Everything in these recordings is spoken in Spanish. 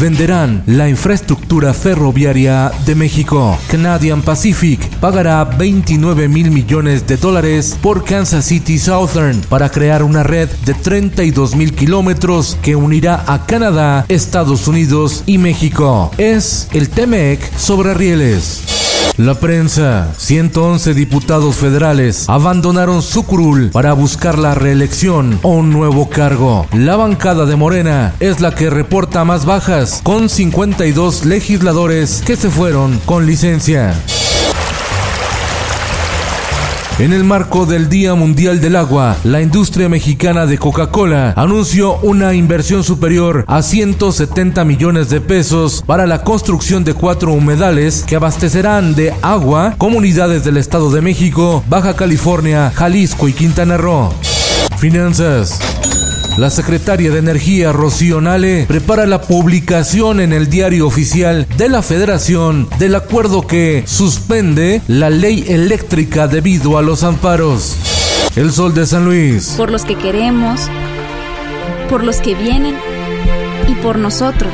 Venderán la infraestructura ferroviaria de México. Canadian Pacific pagará 29 mil millones de dólares por Kansas City Southern para crear una red de 32 mil kilómetros que unirá a Canadá, Estados Unidos y México. Es el TEMEC sobre rieles. La prensa. 111 diputados federales abandonaron su curul para buscar la reelección o un nuevo cargo. La bancada de Morena es la que reporta más bajas, con 52 legisladores que se fueron con licencia. En el marco del Día Mundial del Agua, la industria mexicana de Coca-Cola anunció una inversión superior a 170 millones de pesos para la construcción de cuatro humedales que abastecerán de agua comunidades del Estado de México, Baja California, Jalisco y Quintana Roo. Finanzas. La secretaria de Energía, Rocío Nale, prepara la publicación en el diario oficial de la Federación del acuerdo que suspende la ley eléctrica debido a los amparos. El Sol de San Luis. Por los que queremos, por los que vienen y por nosotros.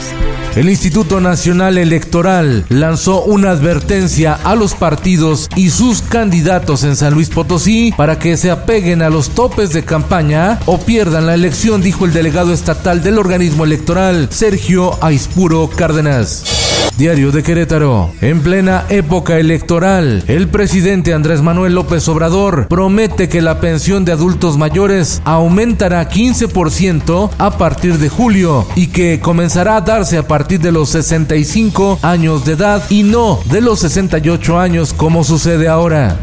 El Instituto Nacional Electoral lanzó una advertencia a los partidos y sus candidatos en San Luis Potosí para que se apeguen a los topes de campaña o pierdan la elección, dijo el delegado estatal del organismo electoral, Sergio Aispuro Cárdenas. Diario de Querétaro. En plena época electoral, el presidente Andrés Manuel López Obrador promete que la pensión de adultos mayores aumentará 15% a partir de julio y que comenzará a darse a partir de los 65 años de edad y no de los 68 años como sucede ahora.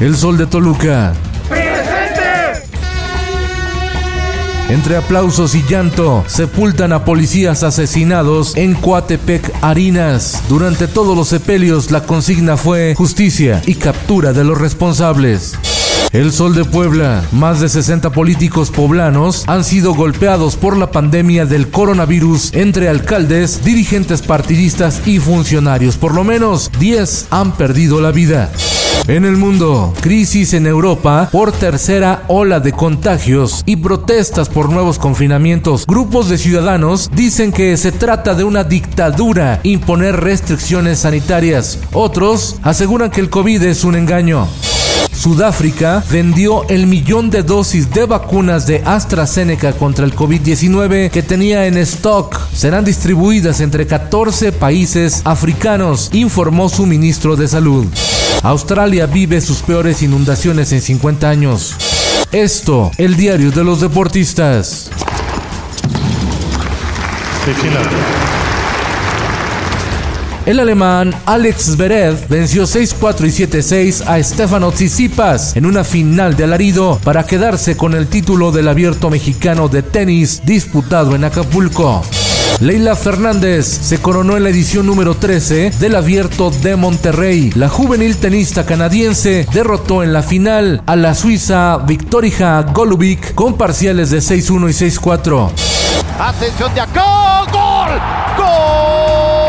El Sol de Toluca. Entre aplausos y llanto, sepultan a policías asesinados en Coatepec, Harinas. Durante todos los sepelios, la consigna fue justicia y captura de los responsables. El Sol de Puebla. Más de 60 políticos poblanos han sido golpeados por la pandemia del coronavirus entre alcaldes, dirigentes partidistas y funcionarios. Por lo menos 10 han perdido la vida. En el mundo, crisis en Europa por tercera ola de contagios y protestas por nuevos confinamientos. Grupos de ciudadanos dicen que se trata de una dictadura imponer restricciones sanitarias. Otros aseguran que el COVID es un engaño. Sudáfrica vendió el millón de dosis de vacunas de AstraZeneca contra el COVID-19 que tenía en stock. Serán distribuidas entre 14 países africanos, informó su ministro de Salud. Australia vive sus peores inundaciones en 50 años. Esto, el diario de los deportistas. El alemán Alex Zverev venció 6-4 y 7-6 a Stefano Tsitsipas en una final de alarido para quedarse con el título del abierto mexicano de tenis disputado en Acapulco. Leila Fernández se coronó en la edición número 13 del Abierto de Monterrey. La juvenil tenista canadiense derrotó en la final a la suiza Victoria Golubic con parciales de 6-1 y 6-4. Atención de acá, gol, gol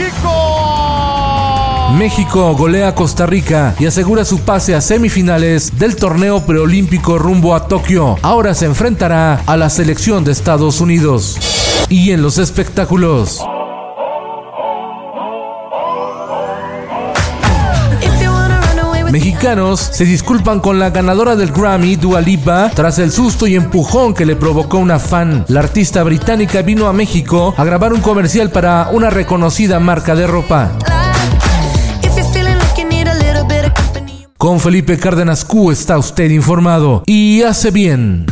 México. México golea a Costa Rica y asegura su pase a semifinales del torneo preolímpico rumbo a Tokio. Ahora se enfrentará a la selección de Estados Unidos y en los espectáculos. Mexicanos se disculpan con la ganadora del Grammy, Dua Lipa, tras el susto y empujón que le provocó una fan. La artista británica vino a México a grabar un comercial para una reconocida marca de ropa. Con Felipe Cárdenas Q está usted informado y hace bien.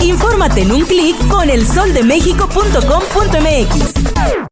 Infórmate en un clic con elsoldemexico.com.mx.